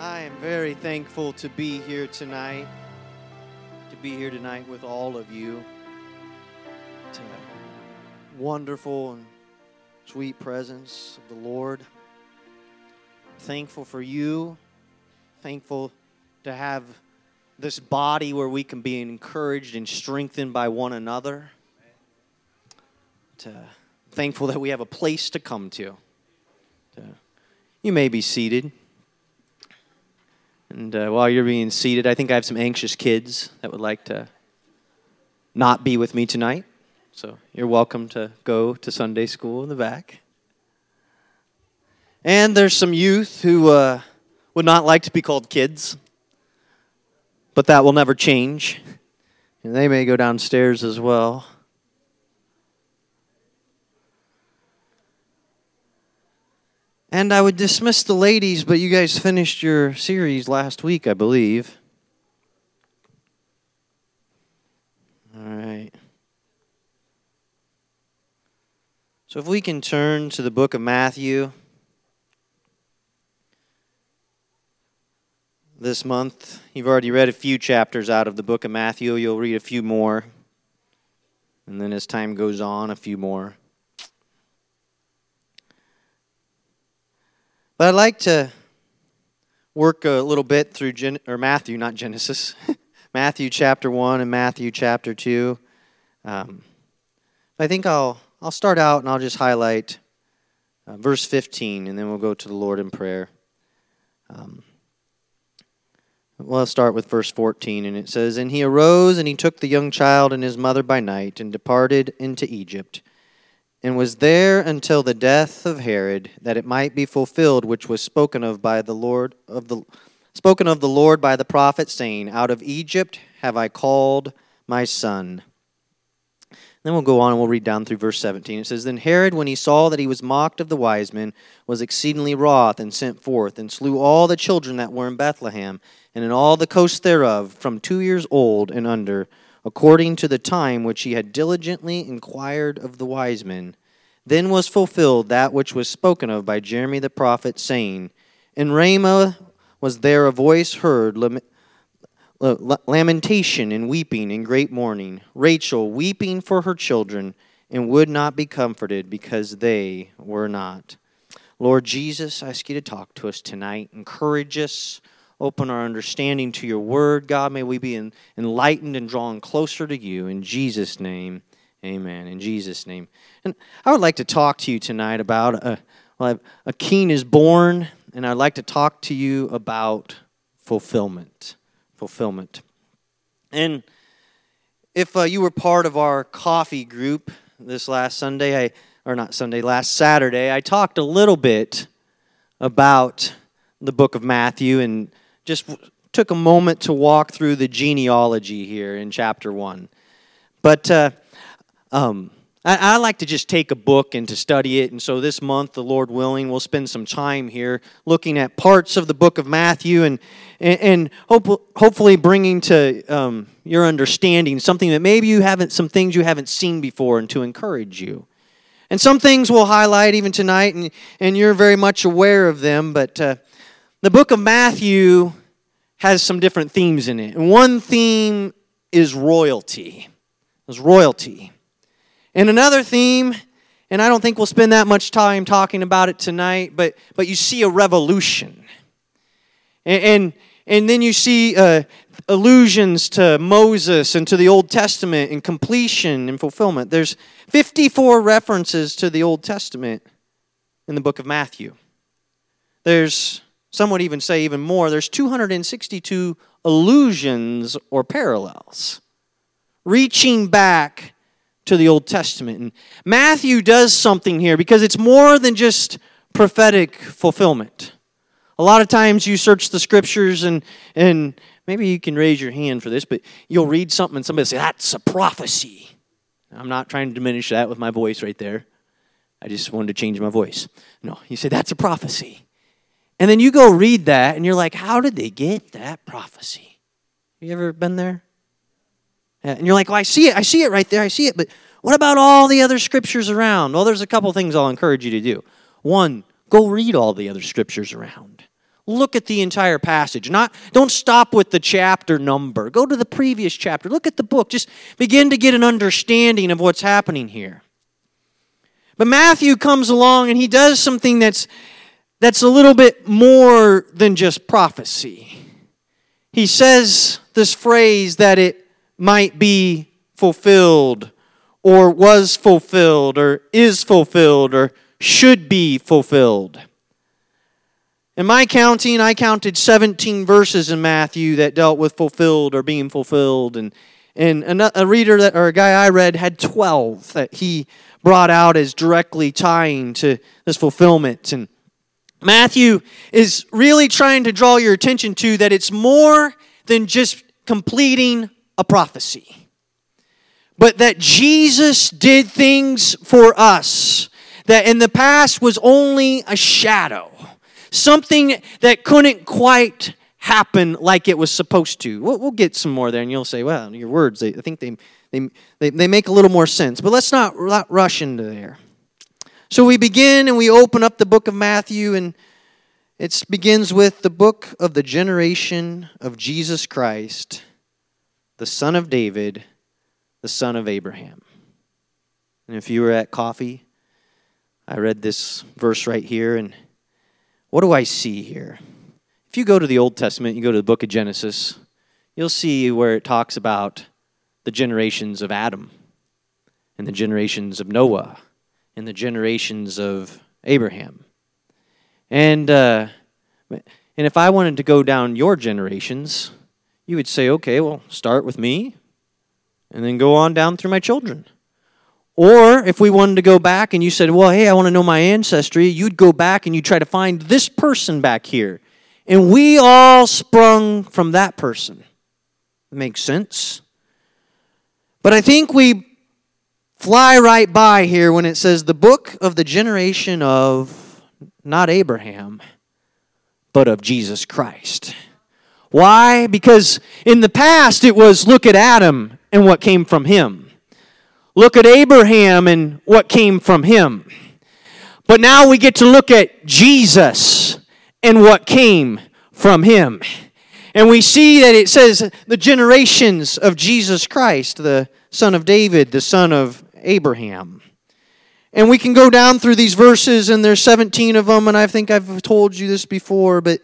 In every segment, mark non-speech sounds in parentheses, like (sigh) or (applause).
I am very thankful to be here tonight, to be here tonight with all of you. To wonderful and sweet presence of the Lord. Thankful for you. Thankful to have this body where we can be encouraged and strengthened by one another. To, thankful that we have a place to come to. to you may be seated. And uh, while you're being seated, I think I have some anxious kids that would like to not be with me tonight. So you're welcome to go to Sunday school in the back. And there's some youth who uh, would not like to be called kids, but that will never change. And they may go downstairs as well. And I would dismiss the ladies, but you guys finished your series last week, I believe. All right. So if we can turn to the book of Matthew. This month, you've already read a few chapters out of the book of Matthew. You'll read a few more. And then as time goes on, a few more. But I'd like to work a little bit through Gen- or Matthew, not Genesis, (laughs) Matthew chapter one and Matthew chapter two. Um, I think I'll I'll start out and I'll just highlight uh, verse 15, and then we'll go to the Lord in prayer. Um, well, I'll start with verse 14, and it says, And he arose and he took the young child and his mother by night and departed into Egypt and was there until the death of Herod, that it might be fulfilled which was spoken of by the Lord of the spoken of the Lord by the prophet, saying, Out of Egypt have I called my son. Then we'll go on and we'll read down through verse 17. It says, Then Herod, when he saw that he was mocked of the wise men, was exceedingly wroth, and sent forth, and slew all the children that were in Bethlehem, and in all the coasts thereof, from two years old and under according to the time which he had diligently inquired of the wise men. Then was fulfilled that which was spoken of by Jeremy the prophet, saying, In Ramah was there a voice heard, lamentation and weeping and great mourning, Rachel weeping for her children, and would not be comforted because they were not. Lord Jesus, I ask you to talk to us tonight. Encourage us Open our understanding to your word, God. May we be enlightened and drawn closer to you. In Jesus' name, amen. In Jesus' name. And I would like to talk to you tonight about a, well, a king is born, and I'd like to talk to you about fulfillment. Fulfillment. And if uh, you were part of our coffee group this last Sunday, I, or not Sunday, last Saturday, I talked a little bit about the book of Matthew and just took a moment to walk through the genealogy here in chapter 1. But uh, um, I, I, like to just take a book and to study it. And so this month, the Lord willing, we'll spend some time here looking at parts of the book of Matthew and, and, and hope, hopefully bringing to um, your understanding something that maybe you haven't, some things you haven't seen before and to encourage you. And some things we'll highlight even tonight, and, and you're very much aware of them, but uh, the book of Matthew has some different themes in it. And one theme is royalty. Is royalty. And another theme, and I don't think we'll spend that much time talking about it tonight, but but you see a revolution. And and, and then you see uh, allusions to Moses and to the Old Testament and completion and fulfillment. There's 54 references to the Old Testament in the book of Matthew. There's some would even say even more, there's 262 allusions or parallels reaching back to the Old Testament. And Matthew does something here because it's more than just prophetic fulfillment. A lot of times you search the scriptures and and maybe you can raise your hand for this, but you'll read something and somebody say that's a prophecy. I'm not trying to diminish that with my voice right there. I just wanted to change my voice. No, you say that's a prophecy. And then you go read that and you're like, how did they get that prophecy? Have you ever been there? And you're like, well, I see it. I see it right there. I see it. But what about all the other scriptures around? Well, there's a couple things I'll encourage you to do. One, go read all the other scriptures around. Look at the entire passage. Not don't stop with the chapter number. Go to the previous chapter. Look at the book. Just begin to get an understanding of what's happening here. But Matthew comes along and he does something that's that's a little bit more than just prophecy. He says this phrase that it might be fulfilled or was fulfilled or is fulfilled or should be fulfilled. In my counting, I counted 17 verses in Matthew that dealt with fulfilled or being fulfilled. And, and a reader that, or a guy I read had 12 that he brought out as directly tying to this fulfillment. And Matthew is really trying to draw your attention to that it's more than just completing a prophecy, but that Jesus did things for us that in the past was only a shadow something that couldn't quite happen like it was supposed to. We'll, we'll get some more there, and you'll say, well, your words, they, I think they, they, they, make a little more sense. But let's not, not rush into there. So we begin and we open up the book of Matthew, and it begins with the book of the generation of Jesus Christ, the son of David, the son of Abraham. And if you were at coffee, I read this verse right here, and what do I see here? If you go to the Old Testament, you go to the book of Genesis, you'll see where it talks about the generations of Adam and the generations of Noah and the generations of Abraham. And uh, and if I wanted to go down your generations, you would say, okay, well, start with me and then go on down through my children. Or if we wanted to go back and you said, well, hey, I want to know my ancestry, you'd go back and you try to find this person back here. And we all sprung from that person. Makes sense? But I think we fly right by here when it says the book of the generation of not Abraham, but of Jesus Christ. Why? Because in the past it was look at Adam and what came from him. Look at Abraham and what came from him. But now we get to look at Jesus and what came from him. And we see that it says the generations of Jesus Christ, the son of David, the son of Abraham. And we can go down through these verses, and there's 17 of them, and I think I've told you this before, but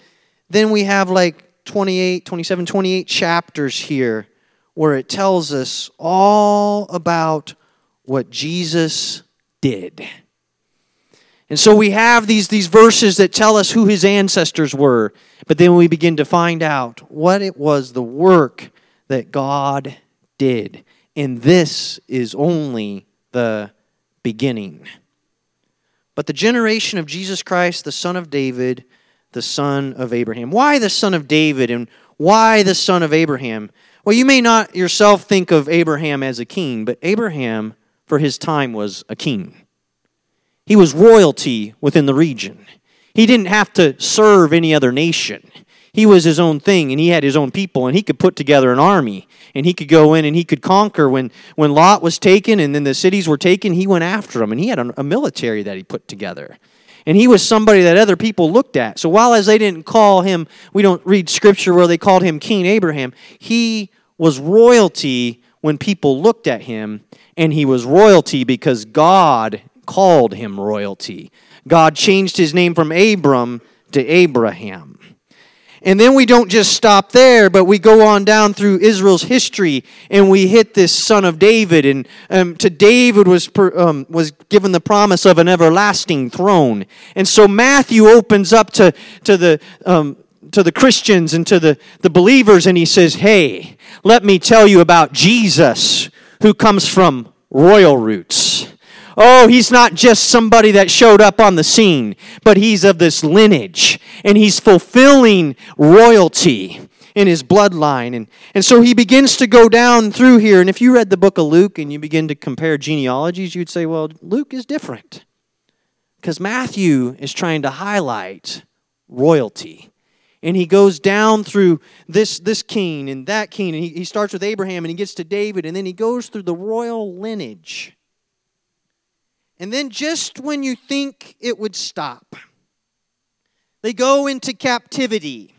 then we have like 28, 27, 28 chapters here where it tells us all about what Jesus did. And so we have these, these verses that tell us who his ancestors were, but then we begin to find out what it was the work that God did. And this is only the beginning. But the generation of Jesus Christ, the son of David, the son of Abraham. Why the son of David and why the son of Abraham? Well, you may not yourself think of Abraham as a king, but Abraham for his time was a king. He was royalty within the region. He didn't have to serve any other nation. He was his own thing and he had his own people and he could put together an army and he could go in and he could conquer. When, when Lot was taken and then the cities were taken, he went after them and he had a, a military that he put together. And he was somebody that other people looked at. So while as they didn't call him, we don't read scripture where they called him King Abraham, he was royalty when people looked at him and he was royalty because God called him royalty. God changed his name from Abram to Abraham. And then we don't just stop there, but we go on down through Israel's history, and we hit this son of David. And um, to David was um, was given the promise of an everlasting throne. And so Matthew opens up to to the um, to the Christians and to the, the believers, and he says, "Hey, let me tell you about Jesus, who comes from royal roots. Oh, he's not just somebody that showed up on the scene, but he's of this lineage, and he's fulfilling royalty in his bloodline. And, and so he begins to go down through here. And if you read the book of Luke and you begin to compare genealogies, you'd say, well, Luke is different. Because Matthew is trying to highlight royalty and he goes down through this, this king and that king, and he, he starts with Abraham and he gets to David, and then he goes through the royal lineage. And then, just when you think it would stop, They go into captivity.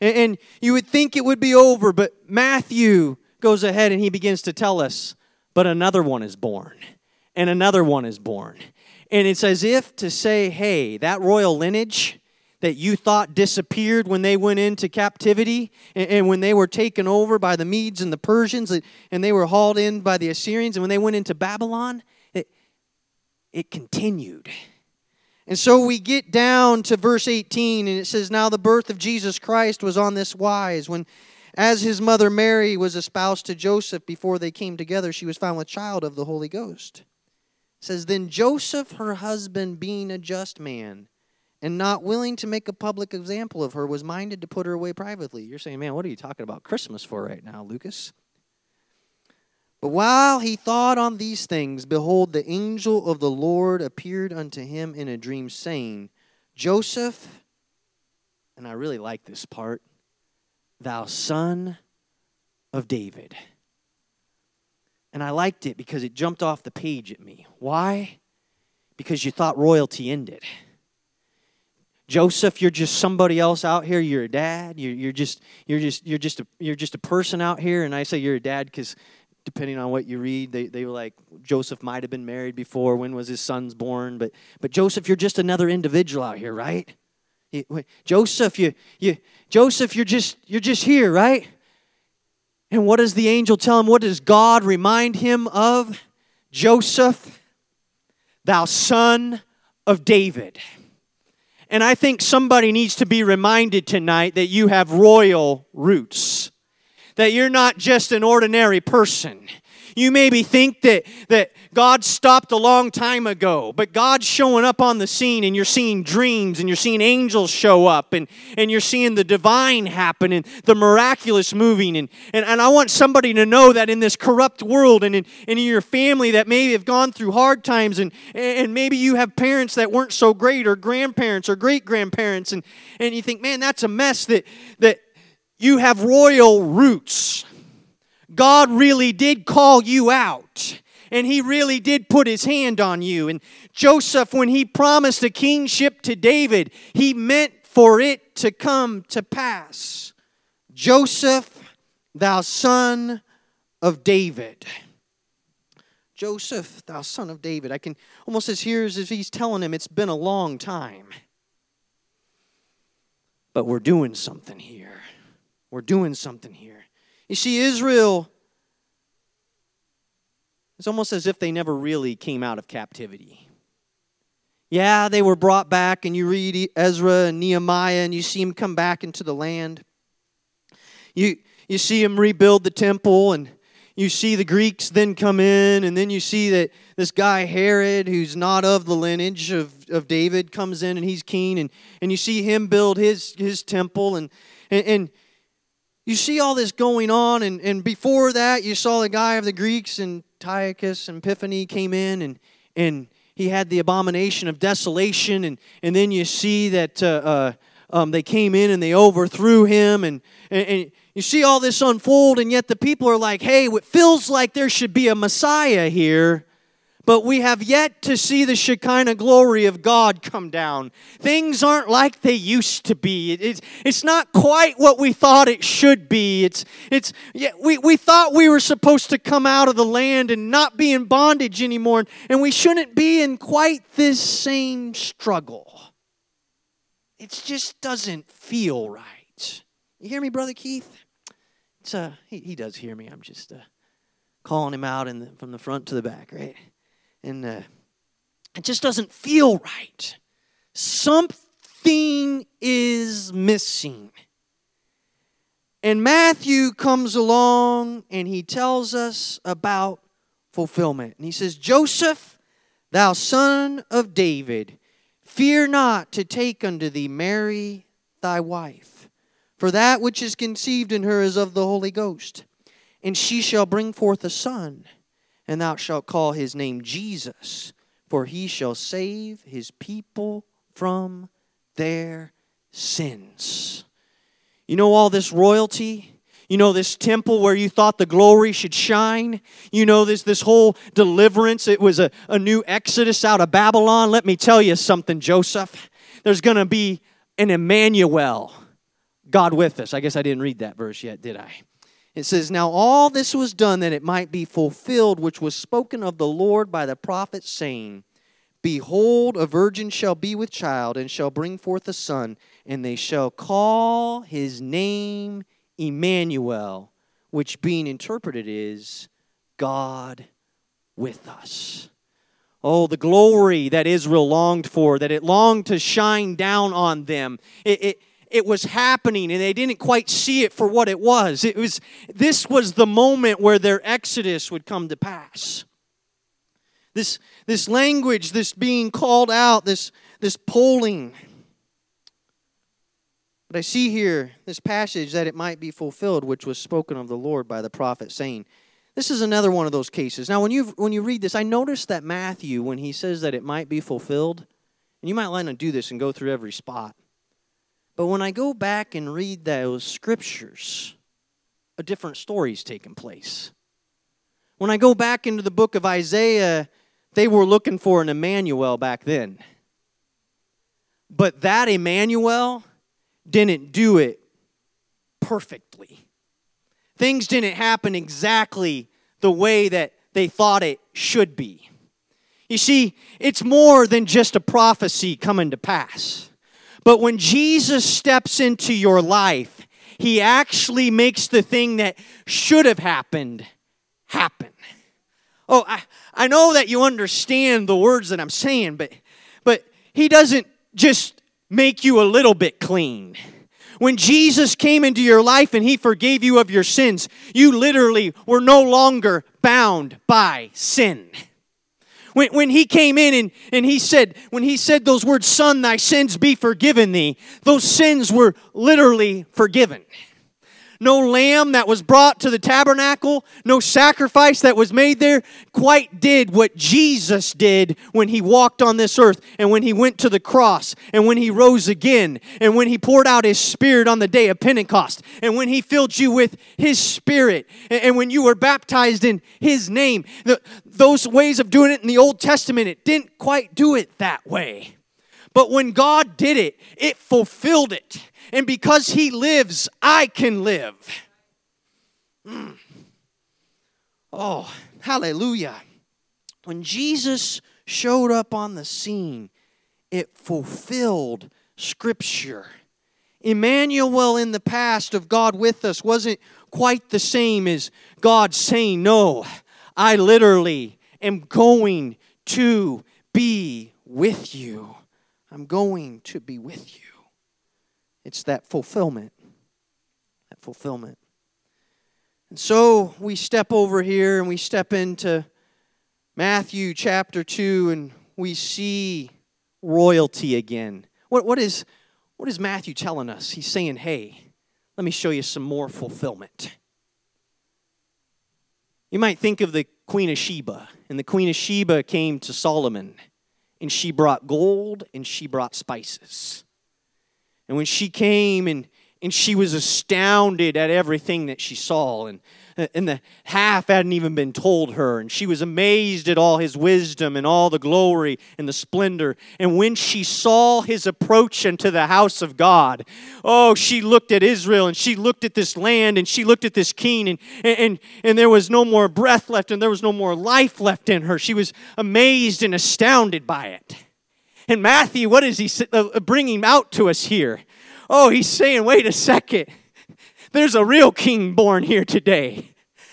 And, you would think it would be over, but Matthew goes ahead and he begins to tell us, but another one is born, and another one is born. And it's as if to say, hey, that royal lineage that you thought disappeared when they went into captivity and, when they were taken over by the Medes and the Persians and they were hauled in by the Assyrians and when they went into Babylon, it, continued. And so we get down to verse 18 and it says, Now the birth of Jesus Christ was on this wise when as his mother Mary was espoused to Joseph before they came together, she was found with child of the Holy Ghost. It says, Then Joseph, her husband, being a just man, and not willing to make a public example of her, was minded to put her away privately. You're saying, man, what are you talking about Christmas for right now, Lucas? But while he thought on these things, behold, the angel of the Lord appeared unto him in a dream, saying, Joseph, and I really like this part, thou son of David. And I liked it because it jumped off the page at me. Why? Because you thought royalty ended. Joseph, you're just somebody else out here. You're a dad. You're, you're just you're just you're just a you're just a person out here. And I say you're a dad because depending on what you read, they, they were like Joseph might have been married before. When was his sons born? But but Joseph, you're just another individual out here, right? Joseph, you, you, Joseph, you're just, you're just here, right? And what does the angel tell him? What does God remind him of? Joseph, thou son of David. And I think somebody needs to be reminded tonight that you have royal roots, that you're not just an ordinary person. You maybe think that, that God stopped a long time ago, but God's showing up on the scene and you're seeing dreams and you're seeing angels show up and, and you're seeing the divine happen and the miraculous moving. And, and, and I want somebody to know that in this corrupt world and in, and in your family that maybe have gone through hard times and, and maybe you have parents that weren't so great or grandparents or great grandparents and, and you think, man, that's a mess that, that you have royal roots God really did call you out. And he really did put his hand on you. And Joseph, when he promised a kingship to David, he meant for it to come to pass. Joseph, thou son of David. Joseph, thou son of David. I can almost as hear as if he's telling him it's been a long time. But we're doing something here. We're doing something here. You see, Israel, it's almost as if they never really came out of captivity. Yeah, they were brought back, and you read Ezra and Nehemiah, and you see them come back into the land. You, you see them rebuild the temple, and you see the Greeks then come in, and then you see that this guy Herod, who's not of the lineage of, of David, comes in and he's king, and, and you see him build his, his temple, and, and, and you see all this going on, and, and before that, you saw the guy of the Greeks, and Antiochus and Epiphanes came in, and, and he had the abomination of desolation, and, and then you see that uh, uh, um, they came in and they overthrew him, and, and, and you see all this unfold, and yet the people are like, hey, it feels like there should be a Messiah here but we have yet to see the Shekinah glory of God come down. Things aren't like they used to be. It's, it's not quite what we thought it should be. It's, it's, yeah, we, we thought we were supposed to come out of the land and not be in bondage anymore, and we shouldn't be in quite this same struggle. It just doesn't feel right. You hear me, Brother Keith? It's, uh, he, he does hear me. I'm just uh, calling him out in the, from the front to the back, right? And uh, it just doesn't feel right. Something is missing. And Matthew comes along and he tells us about fulfillment. And he says, Joseph, thou son of David, fear not to take unto thee Mary thy wife, for that which is conceived in her is of the Holy Ghost. And she shall bring forth a son and thou shalt call his name Jesus, for he shall save his people from their sins. You know all this royalty? You know this temple where you thought the glory should shine? You know this, this whole deliverance? It was a, a new exodus out of Babylon. Let me tell you something, Joseph. There's going to be an Emmanuel, God with us. I guess I didn't read that verse yet, did I? It says, Now all this was done that it might be fulfilled, which was spoken of the Lord by the prophet, saying, Behold, a virgin shall be with child, and shall bring forth a son, and they shall call his name Emmanuel, which being interpreted is God with us. Oh, the glory that Israel longed for, that it longed to shine down on them. It, it, it was happening and they didn't quite see it for what it was. It was this was the moment where their exodus would come to pass. This, this language, this being called out, this, this polling. But I see here this passage that it might be fulfilled, which was spoken of the Lord by the prophet, saying, this is another one of those cases. Now, when you when you read this, I noticed that Matthew, when he says that it might be fulfilled, and you might want to do this and go through every spot. But when I go back and read those scriptures, a different story's taking place. When I go back into the book of Isaiah, they were looking for an Emmanuel back then. But that Emmanuel didn't do it perfectly. Things didn't happen exactly the way that they thought it should be. You see, it's more than just a prophecy coming to pass. But when Jesus steps into your life, he actually makes the thing that should have happened happen. Oh, I, I know that you understand the words that I'm saying, but but he doesn't just make you a little bit clean. When Jesus came into your life and he forgave you of your sins, you literally were no longer bound by sin. When, when he came in and, and he said, when he said those words, Son, thy sins be forgiven thee, those sins were literally forgiven no lamb that was brought to the tabernacle, no sacrifice that was made there, quite did what Jesus did when he walked on this earth and when he went to the cross and when he rose again and when he poured out his spirit on the day of Pentecost and when he filled you with his spirit and when you were baptized in his name. those ways of doing it in the Old Testament, it didn't quite do it that way. But when God did it, it fulfilled it. And because He lives, I can live. Mm. Oh, hallelujah. When Jesus showed up on the scene, it fulfilled Scripture. Emmanuel in the past of God with us wasn't quite the same as God saying, No, I literally am going to be with you. I'm going to be with you. It's that fulfillment. That fulfillment. And so we step over here and we step into Matthew chapter 2 and we see royalty again. What, what, is, what is Matthew telling us? He's saying, hey, let me show you some more fulfillment. You might think of the Queen of Sheba, and the Queen of Sheba came to Solomon and she brought gold and she brought spices. And when she came and, and she was astounded at everything that she saw, and, and the half hadn't even been told her, and she was amazed at all his wisdom and all the glory and the splendor. And when she saw his approach into the house of God, oh, she looked at Israel and she looked at this land and she looked at this king, and, and, and there was no more breath left and there was no more life left in her. She was amazed and astounded by it. And Matthew, what is he uh, bringing out to us here? Oh, he's saying, wait a second. There's a real king born here today.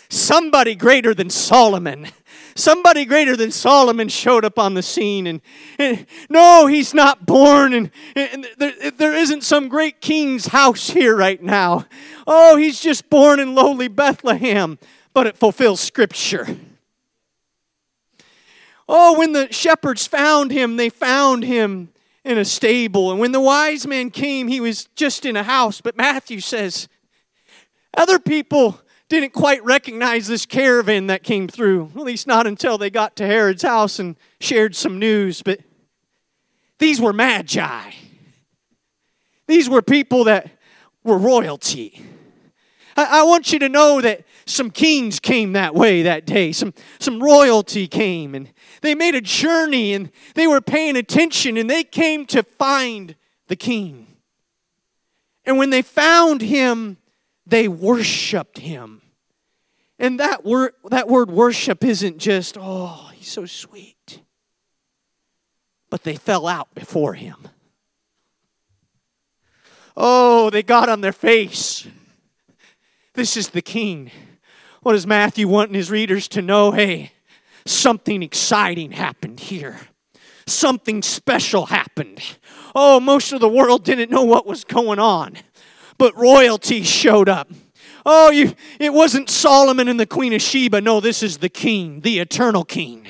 Somebody greater than Solomon. Somebody greater than Solomon showed up on the scene. And, and no, he's not born. And, and there, there isn't some great king's house here right now. Oh, he's just born in lowly Bethlehem. But it fulfills Scripture. Oh, when the shepherds found him, they found him in a stable. And when the wise man came, he was just in a house. But Matthew says, other people didn't quite recognize this caravan that came through, at least not until they got to Herod's house and shared some news. But these were magi, these were people that were royalty. I, I want you to know that some kings came that way that day. Some, some royalty came and they made a journey and they were paying attention and they came to find the king. And when they found him, they worshiped him. And that word, that word worship isn't just, oh, he's so sweet. But they fell out before him. Oh, they got on their face. This is the king. What does Matthew want his readers to know? Hey, something exciting happened here. Something special happened. Oh, most of the world didn't know what was going on, but royalty showed up. Oh, you, it wasn't Solomon and the Queen of Sheba. No, this is the king, the eternal king.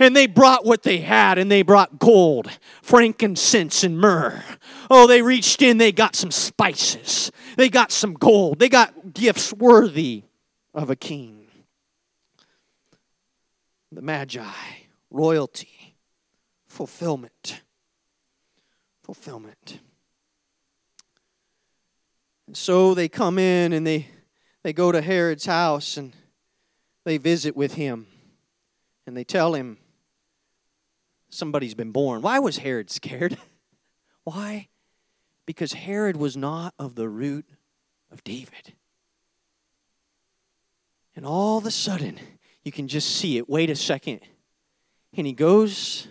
And they brought what they had, and they brought gold, frankincense, and myrrh. Oh, they reached in, they got some spices, they got some gold, they got gifts worthy of a king. The Magi, royalty, fulfillment. Fulfillment. And so they come in and they, they go to Herod's house and they visit with him. And they tell him somebody's been born. Why was Herod scared? (laughs) Why? Because Herod was not of the root of David. And all of a sudden, you can just see it. Wait a second. And he goes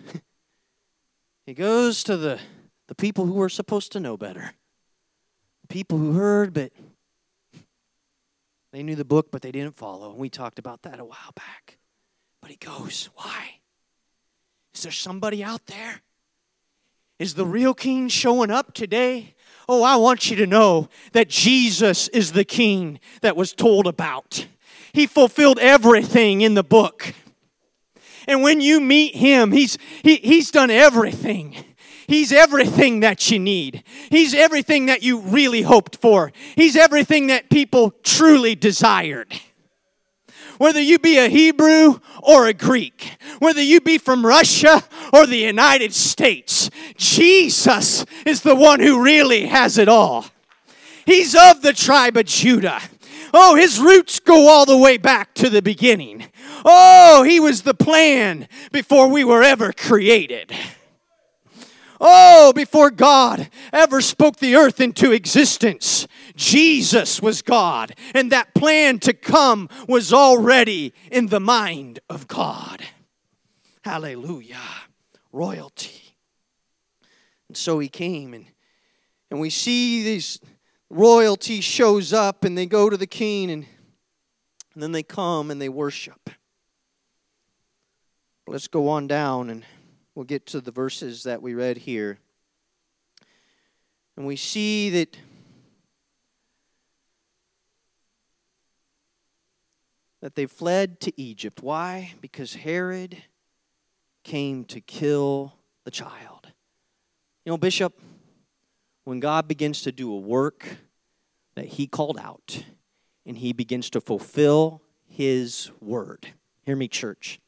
(laughs) he goes to the the people who were supposed to know better. People who heard but they knew the book but they didn't follow. And we talked about that a while back. But he goes, "Why? Is there somebody out there? Is the real king showing up today? Oh, I want you to know that Jesus is the king that was told about. He fulfilled everything in the book. And when you meet him, he's, he, he's done everything. He's everything that you need. He's everything that you really hoped for. He's everything that people truly desired. Whether you be a Hebrew or a Greek, whether you be from Russia or the United States, Jesus is the one who really has it all. He's of the tribe of Judah. Oh, his roots go all the way back to the beginning. Oh, he was the plan before we were ever created. Oh, before God ever spoke the earth into existence, Jesus was God, and that plan to come was already in the mind of God. Hallelujah. Royalty. And so he came, and, and we see these royalty shows up and they go to the king and, and then they come and they worship. Let's go on down and we'll get to the verses that we read here. And we see that that they fled to Egypt. Why? Because Herod came to kill the child. You know, Bishop, when God begins to do a work that He called out and He begins to fulfill His word. Hear me, church.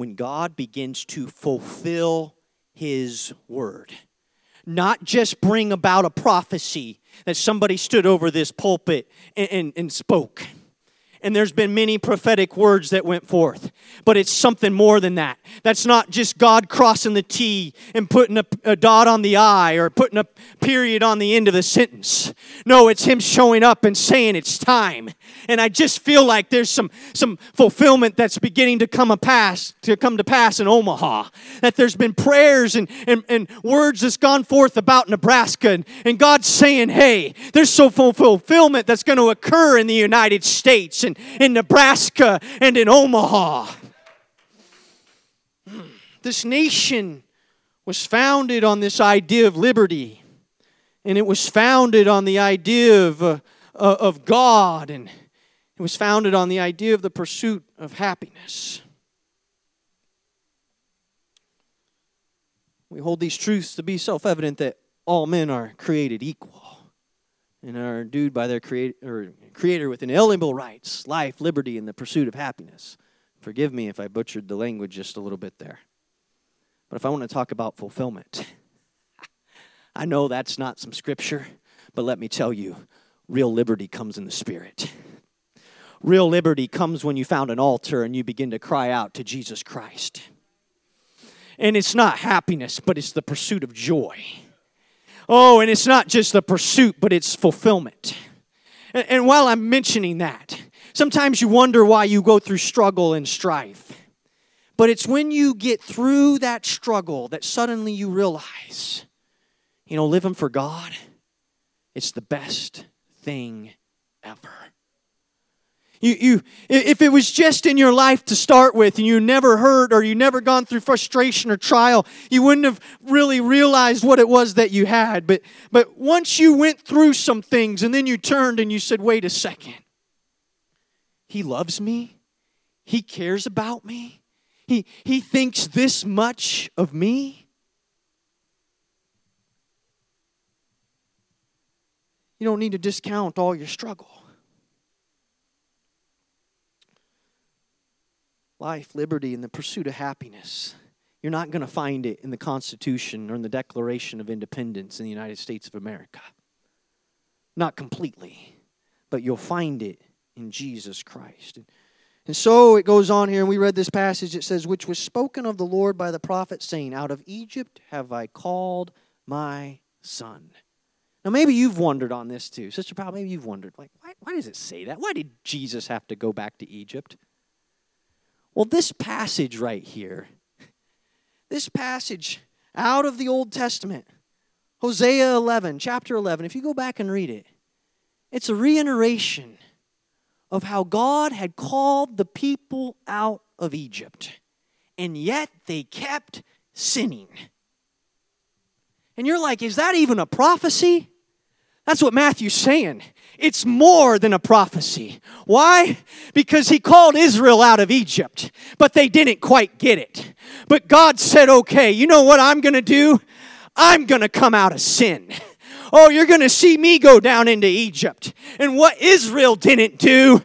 When God begins to fulfill His word, not just bring about a prophecy that somebody stood over this pulpit and, and, and spoke and there's been many prophetic words that went forth. But it's something more than that. That's not just God crossing the T and putting a, a, dot on the I or putting a period on the end of the sentence. No, it's Him showing up and saying it's time. And I just feel like there's some, some fulfillment that's beginning to come a pass to come to pass in Omaha. That there's been prayers and, and, and words that's gone forth about Nebraska. And, and God's saying, hey, there's so fulfillment that's going to occur in the United States in, Nebraska and in Omaha. This nation was founded on this idea of liberty, and it was founded on the idea of, uh, uh, of God, and it was founded on the idea of the pursuit of happiness. We hold these truths to be self evident that all men are created equal and are endued by their creator, creator with inalienable rights, life, liberty, and the pursuit of happiness. Forgive me if I butchered the language just a little bit there. But if I want to talk about fulfillment, (laughs) I know that's not some scripture, but let me tell you, real liberty comes in the spirit. Real liberty comes when you found an altar and you begin to cry out to Jesus Christ. And it's not happiness, but it's the pursuit of joy. Oh, and it's not just the pursuit, but it's fulfillment. And, and while I'm mentioning that, sometimes you wonder why you go through struggle and strife. But it's when you get through that struggle that suddenly you realize, you know, living for God, it's the best thing ever. You, you, if it was just in your life to start with and you never heard or you never gone through frustration or trial, you wouldn't have really realized what it was that you had. But, but once you went through some things and then you turned and you said, wait a second, He loves me, He cares about me, He, he thinks this much of me. You don't need to discount all your struggle. Life, liberty, and the pursuit of happiness. You're not going to find it in the Constitution or in the Declaration of Independence in the United States of America. Not completely, but you'll find it in Jesus Christ. And so it goes on here, and we read this passage. It says, Which was spoken of the Lord by the prophet, saying, Out of Egypt have I called my son. Now, maybe you've wondered on this too. Sister Powell, maybe you've wondered, like, why, why does it say that? Why did Jesus have to go back to Egypt? Well, this passage right here, this passage out of the Old Testament, Hosea 11, chapter 11, if you go back and read it, it's a reiteration of how God had called the people out of Egypt, and yet they kept sinning. And you're like, is that even a prophecy? That's what Matthew's saying. It's more than a prophecy. Why? Because he called Israel out of Egypt, but they didn't quite get it. But God said, okay, you know what I'm going to do? I'm going to come out of sin. Oh, you're going to see me go down into Egypt. And what Israel didn't do,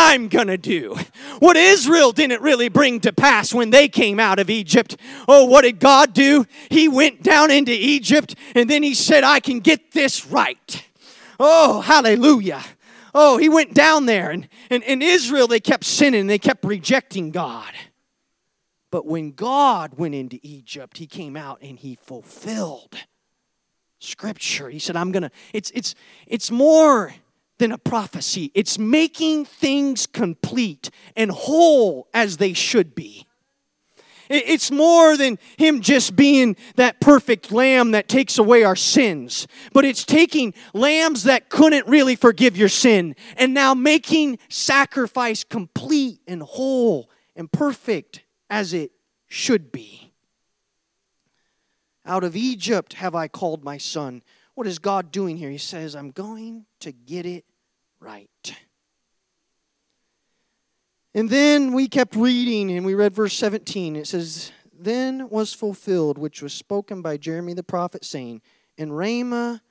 I'm going to do. What Israel didn't really bring to pass when they came out of Egypt. Oh, what did God do? He went down into Egypt and then he said, I can get this right. Oh, hallelujah. Oh, he went down there. And in and, Israel, they kept sinning, they kept rejecting God. But when God went into Egypt, he came out and he fulfilled scripture. He said, I'm gonna, it's it's it's more than a prophecy. It's making things complete and whole as they should be. It's more than Him just being that perfect lamb that takes away our sins, but it's taking lambs that couldn't really forgive your sin and now making sacrifice complete and whole and perfect as it should be. Out of Egypt have I called my son. What is God doing here? He says, I'm going to get it right. And then we kept reading and we read verse 17. It says, Then was fulfilled which was spoken by Jeremy the prophet, saying, In Ramah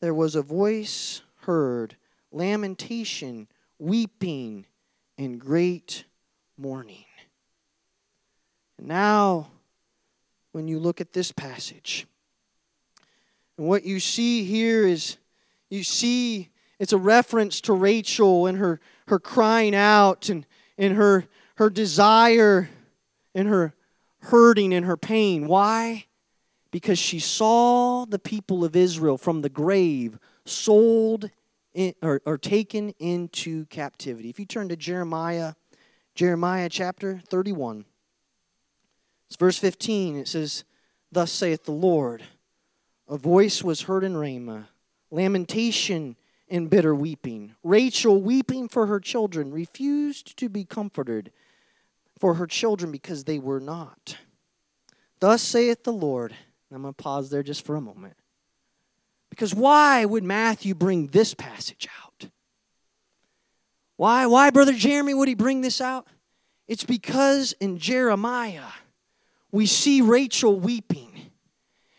there was a voice heard, lamentation, weeping, and great mourning. Now, when you look at this passage, and what you see here is you see it's a reference to Rachel and her, her crying out and in her, her desire and her hurting and her pain. Why? Because she saw the people of Israel from the grave sold in, or, or taken into captivity. If you turn to Jeremiah, Jeremiah chapter 31, it's verse 15. It says, Thus saith the Lord, a voice was heard in Ramah, lamentation in bitter weeping. Rachel, weeping for her children, refused to be comforted for her children because they were not. Thus saith the Lord. I'm going to pause there just for a moment. Because why would Matthew bring this passage out? Why, why, Brother Jeremy, would he bring this out? It's because in Jeremiah we see Rachel weeping.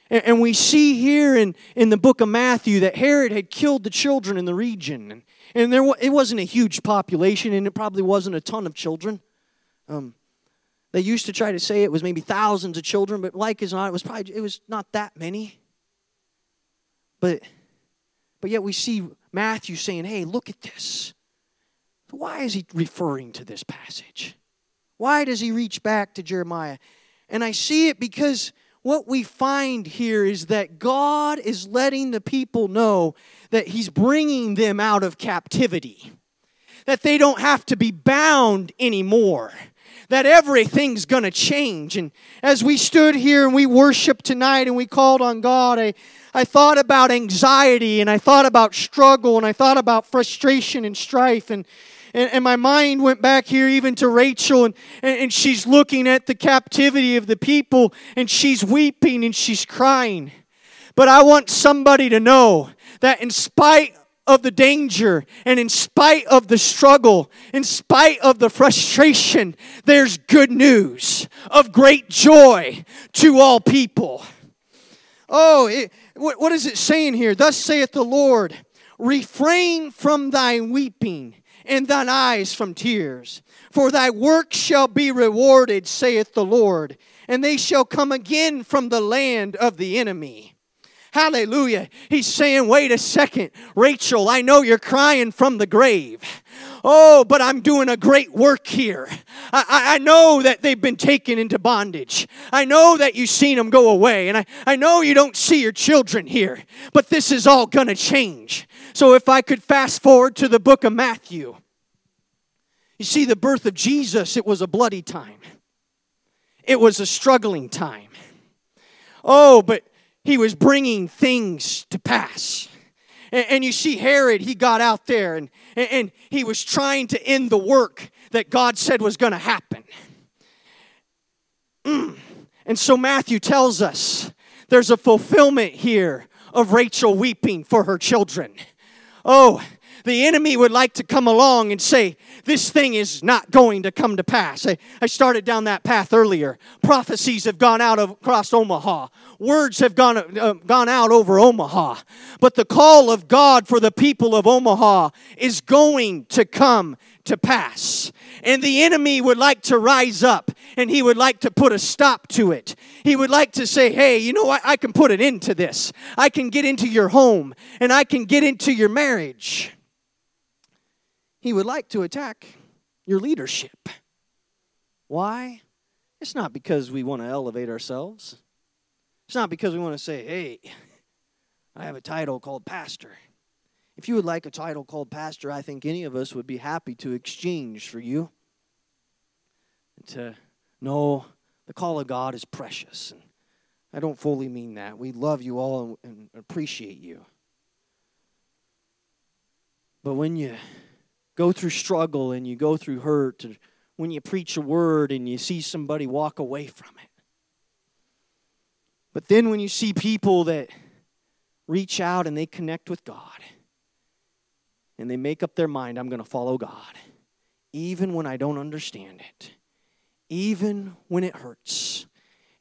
And we see here in, in the book of Matthew that Herod had killed the children in the region. And there, it wasn't a huge population, and it probably wasn't a ton of children. Um, they used to try to say it was maybe thousands of children, but like as not, it was probably it was not that many. But but yet we see Matthew saying, "Hey, look at this." Why is he referring to this passage? Why does he reach back to Jeremiah? And I see it because what we find here is that God is letting the people know that He's bringing them out of captivity, that they don't have to be bound anymore. That everything's gonna change. And as we stood here and we worshiped tonight and we called on God, I, I thought about anxiety and I thought about struggle and I thought about frustration and strife. And and, and my mind went back here even to Rachel, and, and, and she's looking at the captivity of the people, and she's weeping and she's crying. But I want somebody to know that in spite of the danger and in spite of the struggle, in spite of the frustration, there's good news of great joy to all people. Oh, it, what, what is it saying here? Thus saith the Lord refrain from thy weeping and thine eyes from tears. For thy work shall be rewarded, saith the Lord, and they shall come again from the land of the enemy. Hallelujah. He's saying, wait a second, Rachel, I know you're crying from the grave. Oh, but I'm doing a great work here. I, I, know that they've been taken into bondage. I know that you've seen them go away. And I, I know you don't see your children here. But this is all going to change. So if I could fast forward to the book of Matthew, you see, the birth of Jesus, it was a bloody time, it was a struggling time. Oh, but he was bringing things to pass. And, and, you see, Herod, he got out there and, and, and he was trying to end the work that God said was going to happen. Mm. And so Matthew tells us there's a fulfillment here of Rachel weeping for her children. Oh, the enemy would like to come along and say, This thing is not going to come to pass. I, I started down that path earlier. Prophecies have gone out of, across Omaha, words have gone, uh, gone out over Omaha. But the call of God for the people of Omaha is going to come to pass. And the enemy would like to rise up and he would like to put a stop to it. He would like to say, hey, you know what? I can put an end to this. I can get into your home and I can get into your marriage. He would like to attack your leadership. Why? It's not because we want to elevate ourselves. It's not because we want to say, hey, I have a title called pastor. If you would like a title called pastor, I think any of us would be happy to exchange for you. And to know the call of God is precious. And I don't fully mean that. We love you all and appreciate you. But when you go through struggle and you go through hurt, when you preach a word and you see somebody walk away from it. But then when you see people that reach out and they connect with God and they make up their mind, I'm going to follow God, even when I don't understand it, even when it hurts.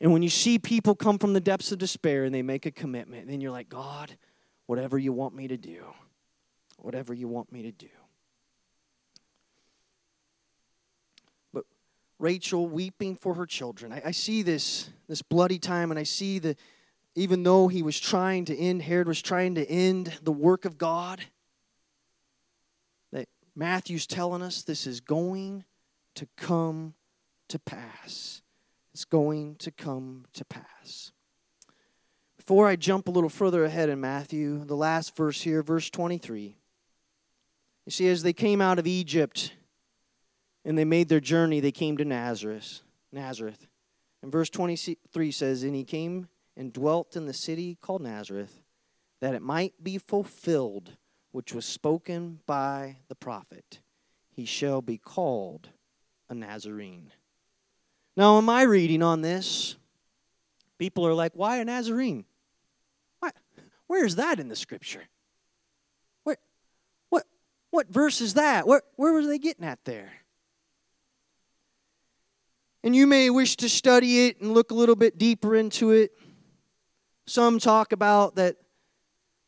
And when you see people come from the depths of despair and they make a commitment, then you're like, God, whatever you want me to do, whatever you want me to do. Rachel weeping for her children. I, I, see this, this bloody time, and I see that even though he was trying to end, Herod was trying to end the work of God, that Matthew's telling us this is going to come to pass. It's going to come to pass. Before I jump a little further ahead in Matthew, the last verse here, verse 23. You see, as they came out of Egypt, and they made their journey, they came to Nazareth. Nazareth. And verse 23 says, And he came and dwelt in the city called Nazareth, that it might be fulfilled which was spoken by the prophet. He shall be called a Nazarene. Now, in my reading on this, people are like, why a Nazarene? Why? Where is that in the scripture? Where, what, what verse is that? Where, where were they getting at there? And you may wish to study it and look a little bit deeper into it. Some talk about that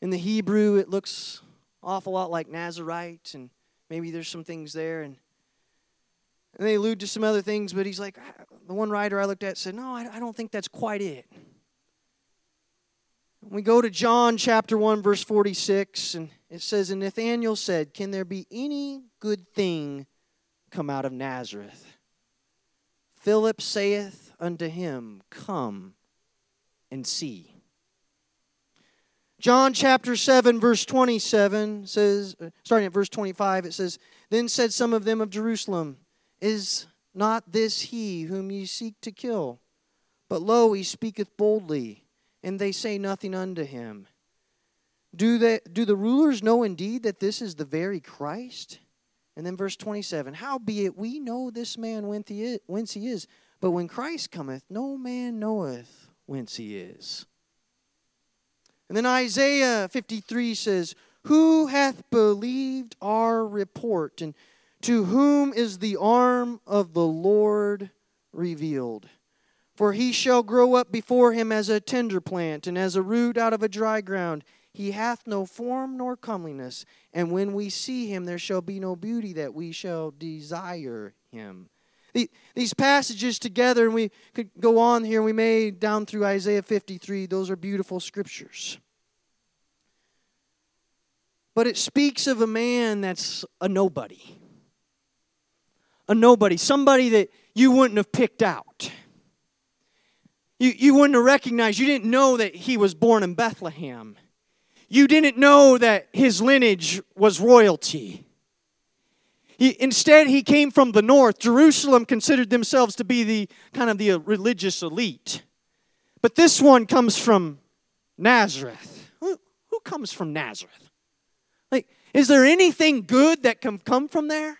in the Hebrew it looks awful lot like Nazarite, and maybe there's some things there. And, and they allude to some other things, but he's like, ah, the one writer I looked at said, no, I, I don't think that's quite it. We go to John chapter 1, verse 46, and it says, And Nathanael said, Can there be any good thing come out of Nazareth? Philip saith unto him, Come and see. John chapter 7, verse 27 says, starting at verse 25, it says, Then said some of them of Jerusalem, Is not this he whom ye seek to kill? But lo, he speaketh boldly, and they say nothing unto him. Do, they, do the rulers know indeed that this is the very Christ? And then verse 27 Howbeit we know this man whence he is, but when Christ cometh, no man knoweth whence he is. And then Isaiah 53 says, Who hath believed our report? And to whom is the arm of the Lord revealed? For he shall grow up before him as a tender plant, and as a root out of a dry ground. He hath no form nor comeliness, and when we see him, there shall be no beauty that we shall desire him. These passages together, and we could go on here, we may down through Isaiah 53, those are beautiful scriptures. But it speaks of a man that's a nobody. A nobody, somebody that you wouldn't have picked out. You, you wouldn't have recognized, you didn't know that he was born in Bethlehem. You didn't know that his lineage was royalty. He, instead, he came from the north. Jerusalem considered themselves to be the kind of the uh, religious elite. But this one comes from Nazareth. Who, who comes from Nazareth? Like, is there anything good that can come from there?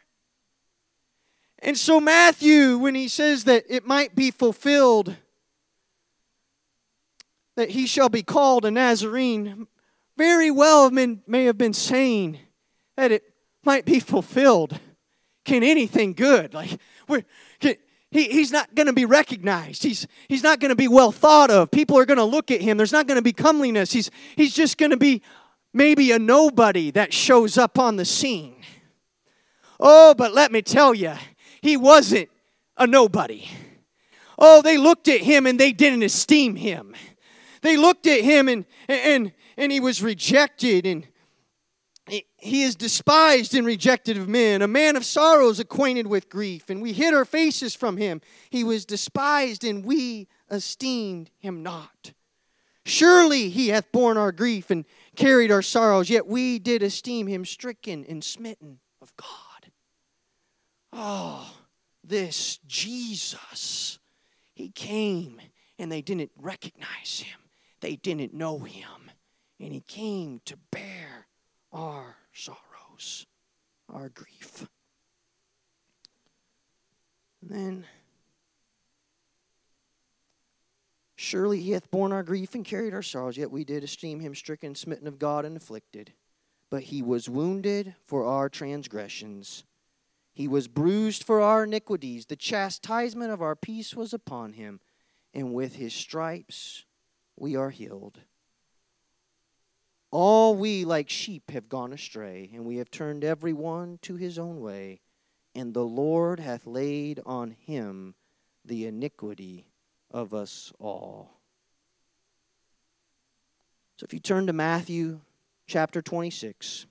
And so, Matthew, when he says that it might be fulfilled, that he shall be called a Nazarene, very well may have been saying that it might be fulfilled can anything good. Like, we're, can, he, he's not going to be recognized. He's, he's not going to be well thought of. People are going to look at him. There's not going to be comeliness. He's, he's just going to be maybe a nobody that shows up on the scene. Oh, but let me tell you, he wasn't a nobody. Oh, they looked at him and they didn't esteem him. They looked at him and, and, and he was rejected and he is despised and rejected of men, a man of sorrows, acquainted with grief, and we hid our faces from him. He was despised, and we esteemed him not. Surely he hath borne our grief and carried our sorrows, yet we did esteem him stricken and smitten of God. Oh, this Jesus, he came and they didn't recognize him, they didn't know him, and he came to bear our sorrows, our grief. And then, surely he hath borne our grief and carried our sorrows, yet we did esteem him stricken, smitten of God, and afflicted. But he was wounded for our transgressions. He was bruised for our iniquities. The chastisement of our peace was upon him, and with his stripes we are healed. All we like sheep have gone astray, and we have turned every one to his own way, and the Lord hath laid on him the iniquity of us all. So if you turn to Matthew chapter 26,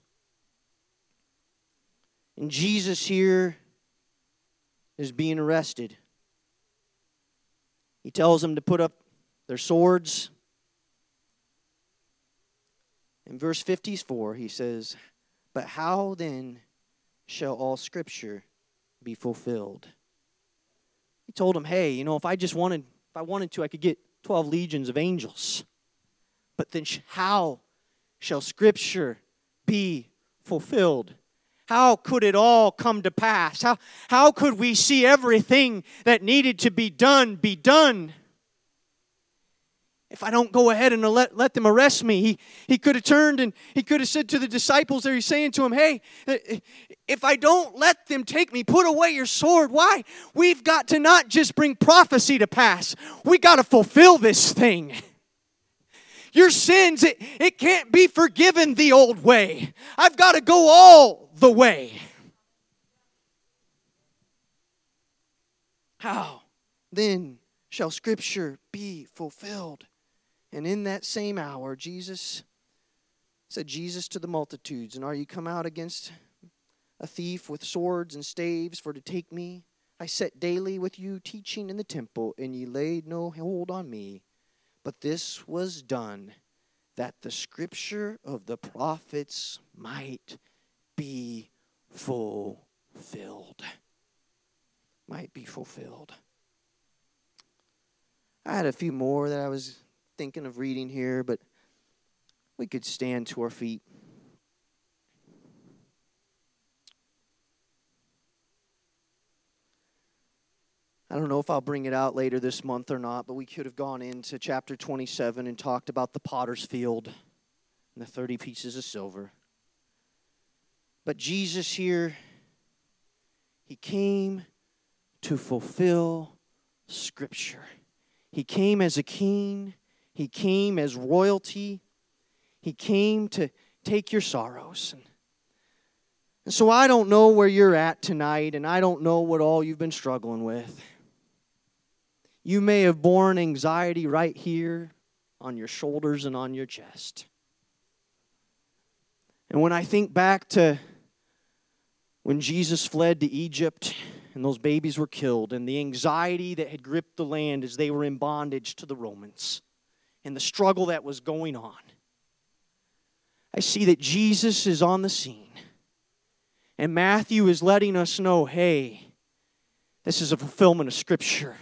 and Jesus here is being arrested. He tells them to put up their swords in verse 54, he says, But how then shall all scripture be fulfilled? He told him, Hey, you know, if I just wanted, if I wanted to, I could get 12 legions of angels. But then how shall scripture be fulfilled? How could it all come to pass? How, how could we see everything that needed to be done be done? If I don't go ahead and let, let them arrest me, he, he could have turned and he could have said to the disciples there, he's saying to them, hey, if I don't let them take me, put away your sword. Why? We've got to not just bring prophecy to pass, we got to fulfill this thing. Your sins, it, it can't be forgiven the old way. I've got to go all the way. How then shall Scripture be fulfilled? And in that same hour, Jesus said, Jesus to the multitudes, And are you come out against a thief with swords and staves for to take me? I sat daily with you teaching in the temple, and ye laid no hold on me. But this was done that the scripture of the prophets might be fulfilled. Might be fulfilled. I had a few more that I was thinking of reading here, but we could stand to our feet. I don't know if I'll bring it out later this month or not, but we could have gone into chapter 27 and talked about the potter's field and the 30 pieces of silver. But Jesus here, he came to fulfill Scripture. He came as a king, he came as royalty, he came to take your sorrows. And so I don't know where you're at tonight, and I don't know what all you've been struggling with. You may have borne anxiety right here on your shoulders and on your chest. And when I think back to when Jesus fled to Egypt and those babies were killed, and the anxiety that had gripped the land as they were in bondage to the Romans, and the struggle that was going on, I see that Jesus is on the scene. And Matthew is letting us know hey, this is a fulfillment of Scripture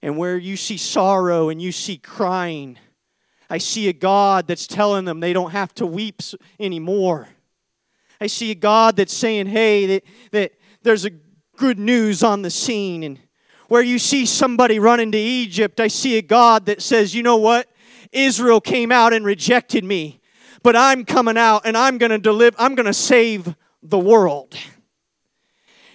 and where you see sorrow and you see crying, I see a God that's telling them they don't have to weep anymore. I see a God that's saying, hey, that, that there's a good news on the scene. And where you see somebody running to Egypt, I see a God that says, you know what? Israel came out and rejected me, but I'm coming out and I'm going to deliver, I'm going to save the world.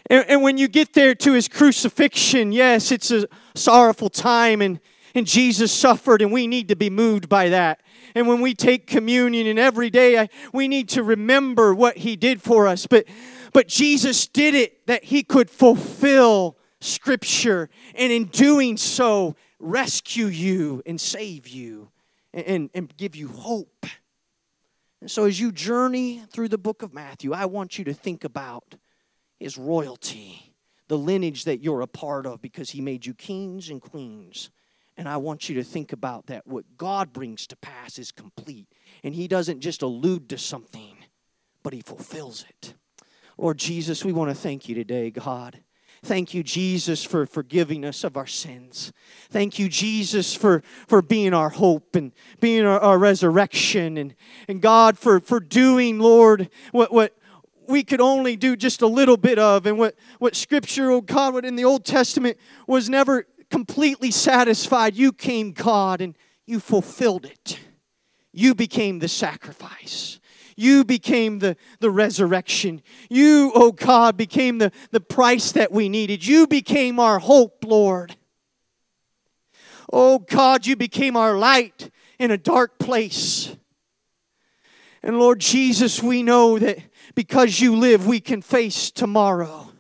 And, and when you get there to his crucifixion, yes, it's a sorrowful time and, and Jesus suffered, and we need to be moved by that. And when we take communion and every day, I, we need to remember what he did for us. But, but Jesus did it that he could fulfill Scripture, and in doing so, rescue you and save you and, and, and give you hope. And so, as you journey through the book of Matthew, I want you to think about his royalty, the lineage that you're a part of because He made you kings and queens. And I want you to think about that. What God brings to pass is complete. And He doesn't just allude to something, but He fulfills it. Lord Jesus, we want to thank you today, God. Thank you, Jesus, for forgiving us of our sins. Thank you, Jesus, for, for being our hope and being our, our resurrection. And, and God, for, for doing, Lord, what, what, we could only do just a little bit of, and what, what Scripture, oh God, what in the Old Testament was never completely satisfied. You came, God, and you fulfilled it. You became the sacrifice. You became the, the resurrection. You, oh God, became the, the price that we needed. You became our hope, Lord. Oh God, you became our light in a dark place. And Lord Jesus, we know that because you live, we can face tomorrow.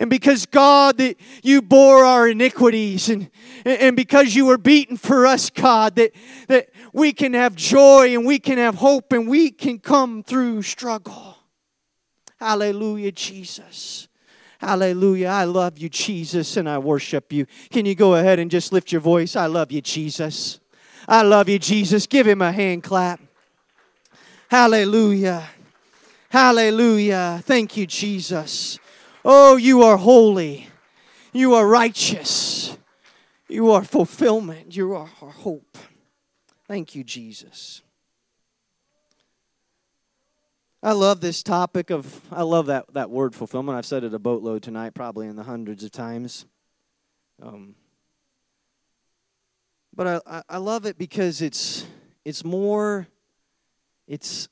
And because God, that you bore our iniquities, and, and because you were beaten for us, God, that, that we can have joy and we can have hope and we can come through struggle. Hallelujah, Jesus. Hallelujah. I love you, Jesus, and I worship you. Can you go ahead and just lift your voice? I love you, Jesus. I love you, Jesus. Give him a hand clap. Hallelujah. Hallelujah. Thank you, Jesus. Oh, you are holy. You are righteous. You are fulfillment. You are our hope. Thank you, Jesus. I love this topic of, I love that, that word fulfillment. I've said it a boatload tonight, probably in the hundreds of times. Um, but I, I love it because it's, it's more it's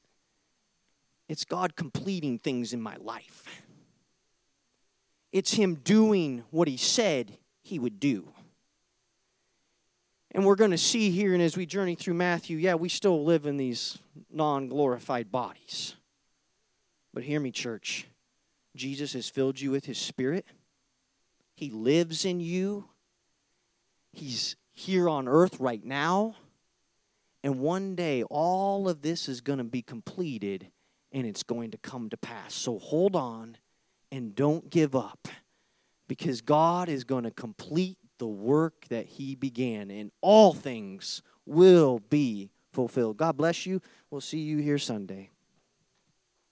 it's God completing things in my life. It's him doing what he said he would do. And we're going to see here, and as we journey through Matthew, yeah, we still live in these non glorified bodies. But hear me, church. Jesus has filled you with his spirit, he lives in you, he's here on earth right now. And one day, all of this is going to be completed and it's going to come to pass. So hold on and don't give up because God is going to complete the work that he began, and all things will be fulfilled. God bless you. We'll see you here Sunday.